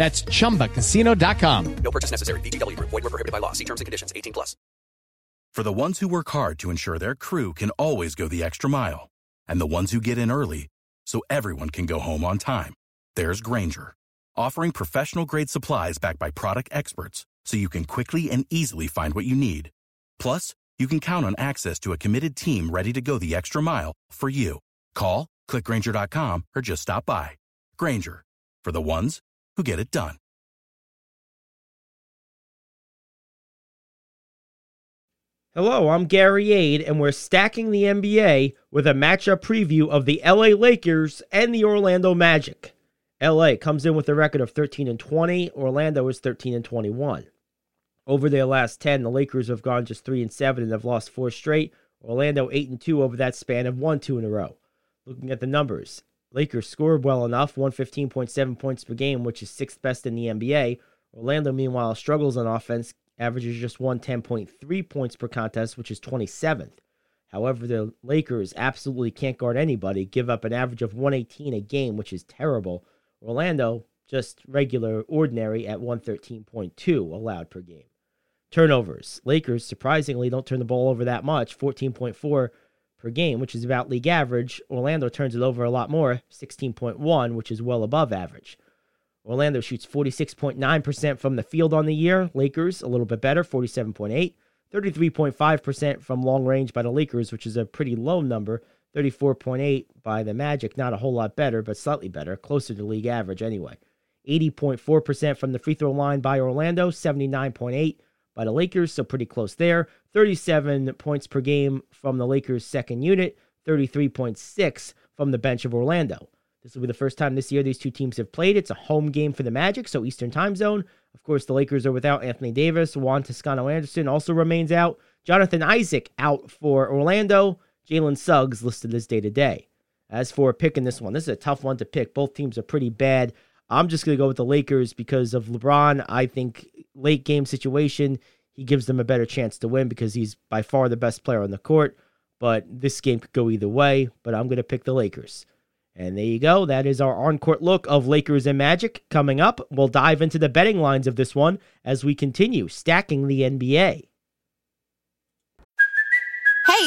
That's chumbacasino.com. No purchase necessary. VGW Group. Void were prohibited by law. See terms and conditions. 18 plus. For the ones who work hard to ensure their crew can always go the extra mile, and the ones who get in early so everyone can go home on time, there's Grainger, offering professional grade supplies backed by product experts so you can quickly and easily find what you need. Plus, you can count on access to a committed team ready to go the extra mile for you. Call, clickgranger.com, or just stop by. Grainger, for the ones who get it done. Hello, I'm Gary Ade, and we're stacking the NBA with a matchup preview of the LA Lakers and the Orlando Magic. LA comes in with a record of 13 and 20, Orlando is 13 and 21. Over their last 10, the Lakers have gone just 3 and 7 and have lost 4 straight. Orlando 8 and 2 over that span have won 2 in a row. Looking at the numbers, Lakers scored well enough, 115.7 points per game, which is sixth best in the NBA. Orlando, meanwhile, struggles on offense, averages just 110.3 points per contest, which is 27th. However, the Lakers absolutely can't guard anybody, give up an average of 118 a game, which is terrible. Orlando, just regular, ordinary at 113.2 allowed per game. Turnovers. Lakers, surprisingly, don't turn the ball over that much, 14.4 per game, which is about league average. Orlando turns it over a lot more, 16.1, which is well above average. Orlando shoots 46.9% from the field on the year. Lakers, a little bit better, 47.8. 33.5% from long range by the Lakers, which is a pretty low number. 34.8 by the Magic, not a whole lot better, but slightly better, closer to league average anyway. 80.4% from the free throw line by Orlando, 79.8 by the Lakers, so pretty close there. 37 points per game from the Lakers' second unit, 33.6 from the bench of Orlando. This will be the first time this year these two teams have played. It's a home game for the Magic, so Eastern time zone. Of course, the Lakers are without Anthony Davis. Juan Toscano Anderson also remains out. Jonathan Isaac out for Orlando. Jalen Suggs listed as day to day. As for picking this one, this is a tough one to pick. Both teams are pretty bad. I'm just going to go with the Lakers because of LeBron. I think late game situation, he gives them a better chance to win because he's by far the best player on the court. But this game could go either way, but I'm going to pick the Lakers. And there you go. That is our on court look of Lakers and Magic. Coming up, we'll dive into the betting lines of this one as we continue stacking the NBA.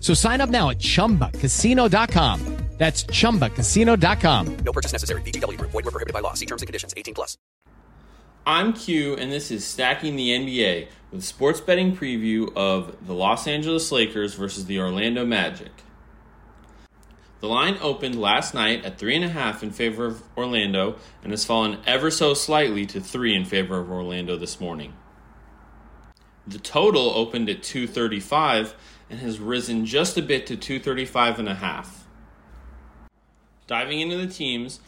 So sign up now at chumbacasino.com. That's chumbacasino.com. No purchase necessary. VGW Group. Void were prohibited by law. See terms and conditions. 18 plus. I'm Q, and this is Stacking the NBA with sports betting preview of the Los Angeles Lakers versus the Orlando Magic. The line opened last night at 3.5 in favor of Orlando and has fallen ever so slightly to 3 in favor of Orlando this morning. The total opened at 235 and has risen just a bit to 235 and a half. Diving into the teams,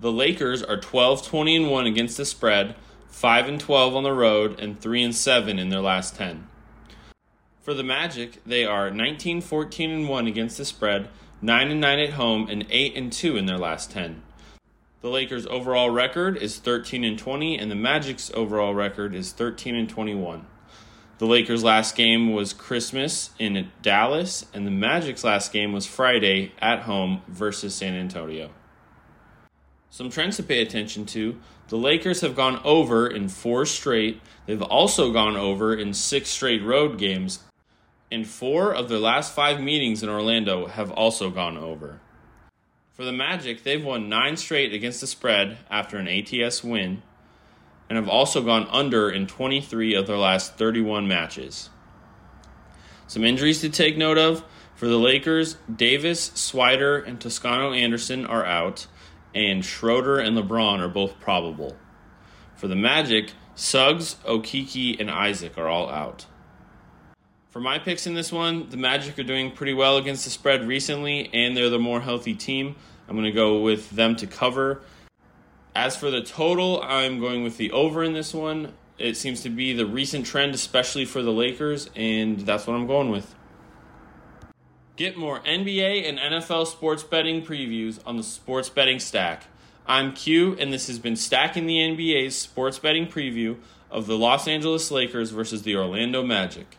the Lakers are 12 20 and 1 against the spread, 5 and 12 on the road, and 3 and 7 in their last 10. For the Magic, they are 19 14 and 1 against the spread, 9 and 9 at home, and 8 and 2 in their last 10. The Lakers' overall record is 13 and 20, and the Magic's overall record is 13 and 21. The Lakers' last game was Christmas in Dallas, and the Magic's last game was Friday at home versus San Antonio. Some trends to pay attention to the Lakers have gone over in four straight. They've also gone over in six straight road games, and four of their last five meetings in Orlando have also gone over. For the Magic, they've won nine straight against the spread after an ATS win and have also gone under in 23 of their last 31 matches. Some injuries to take note of for the Lakers Davis, Swider, and Toscano Anderson are out, and Schroeder and LeBron are both probable. For the Magic, Suggs, Okeke, and Isaac are all out. For my picks in this one, the Magic are doing pretty well against the spread recently, and they're the more healthy team. I'm going to go with them to cover as for the total, I'm going with the over in this one. It seems to be the recent trend, especially for the Lakers, and that's what I'm going with. Get more NBA and NFL sports betting previews on the Sports Betting Stack. I'm Q, and this has been Stacking the NBA's sports betting preview of the Los Angeles Lakers versus the Orlando Magic.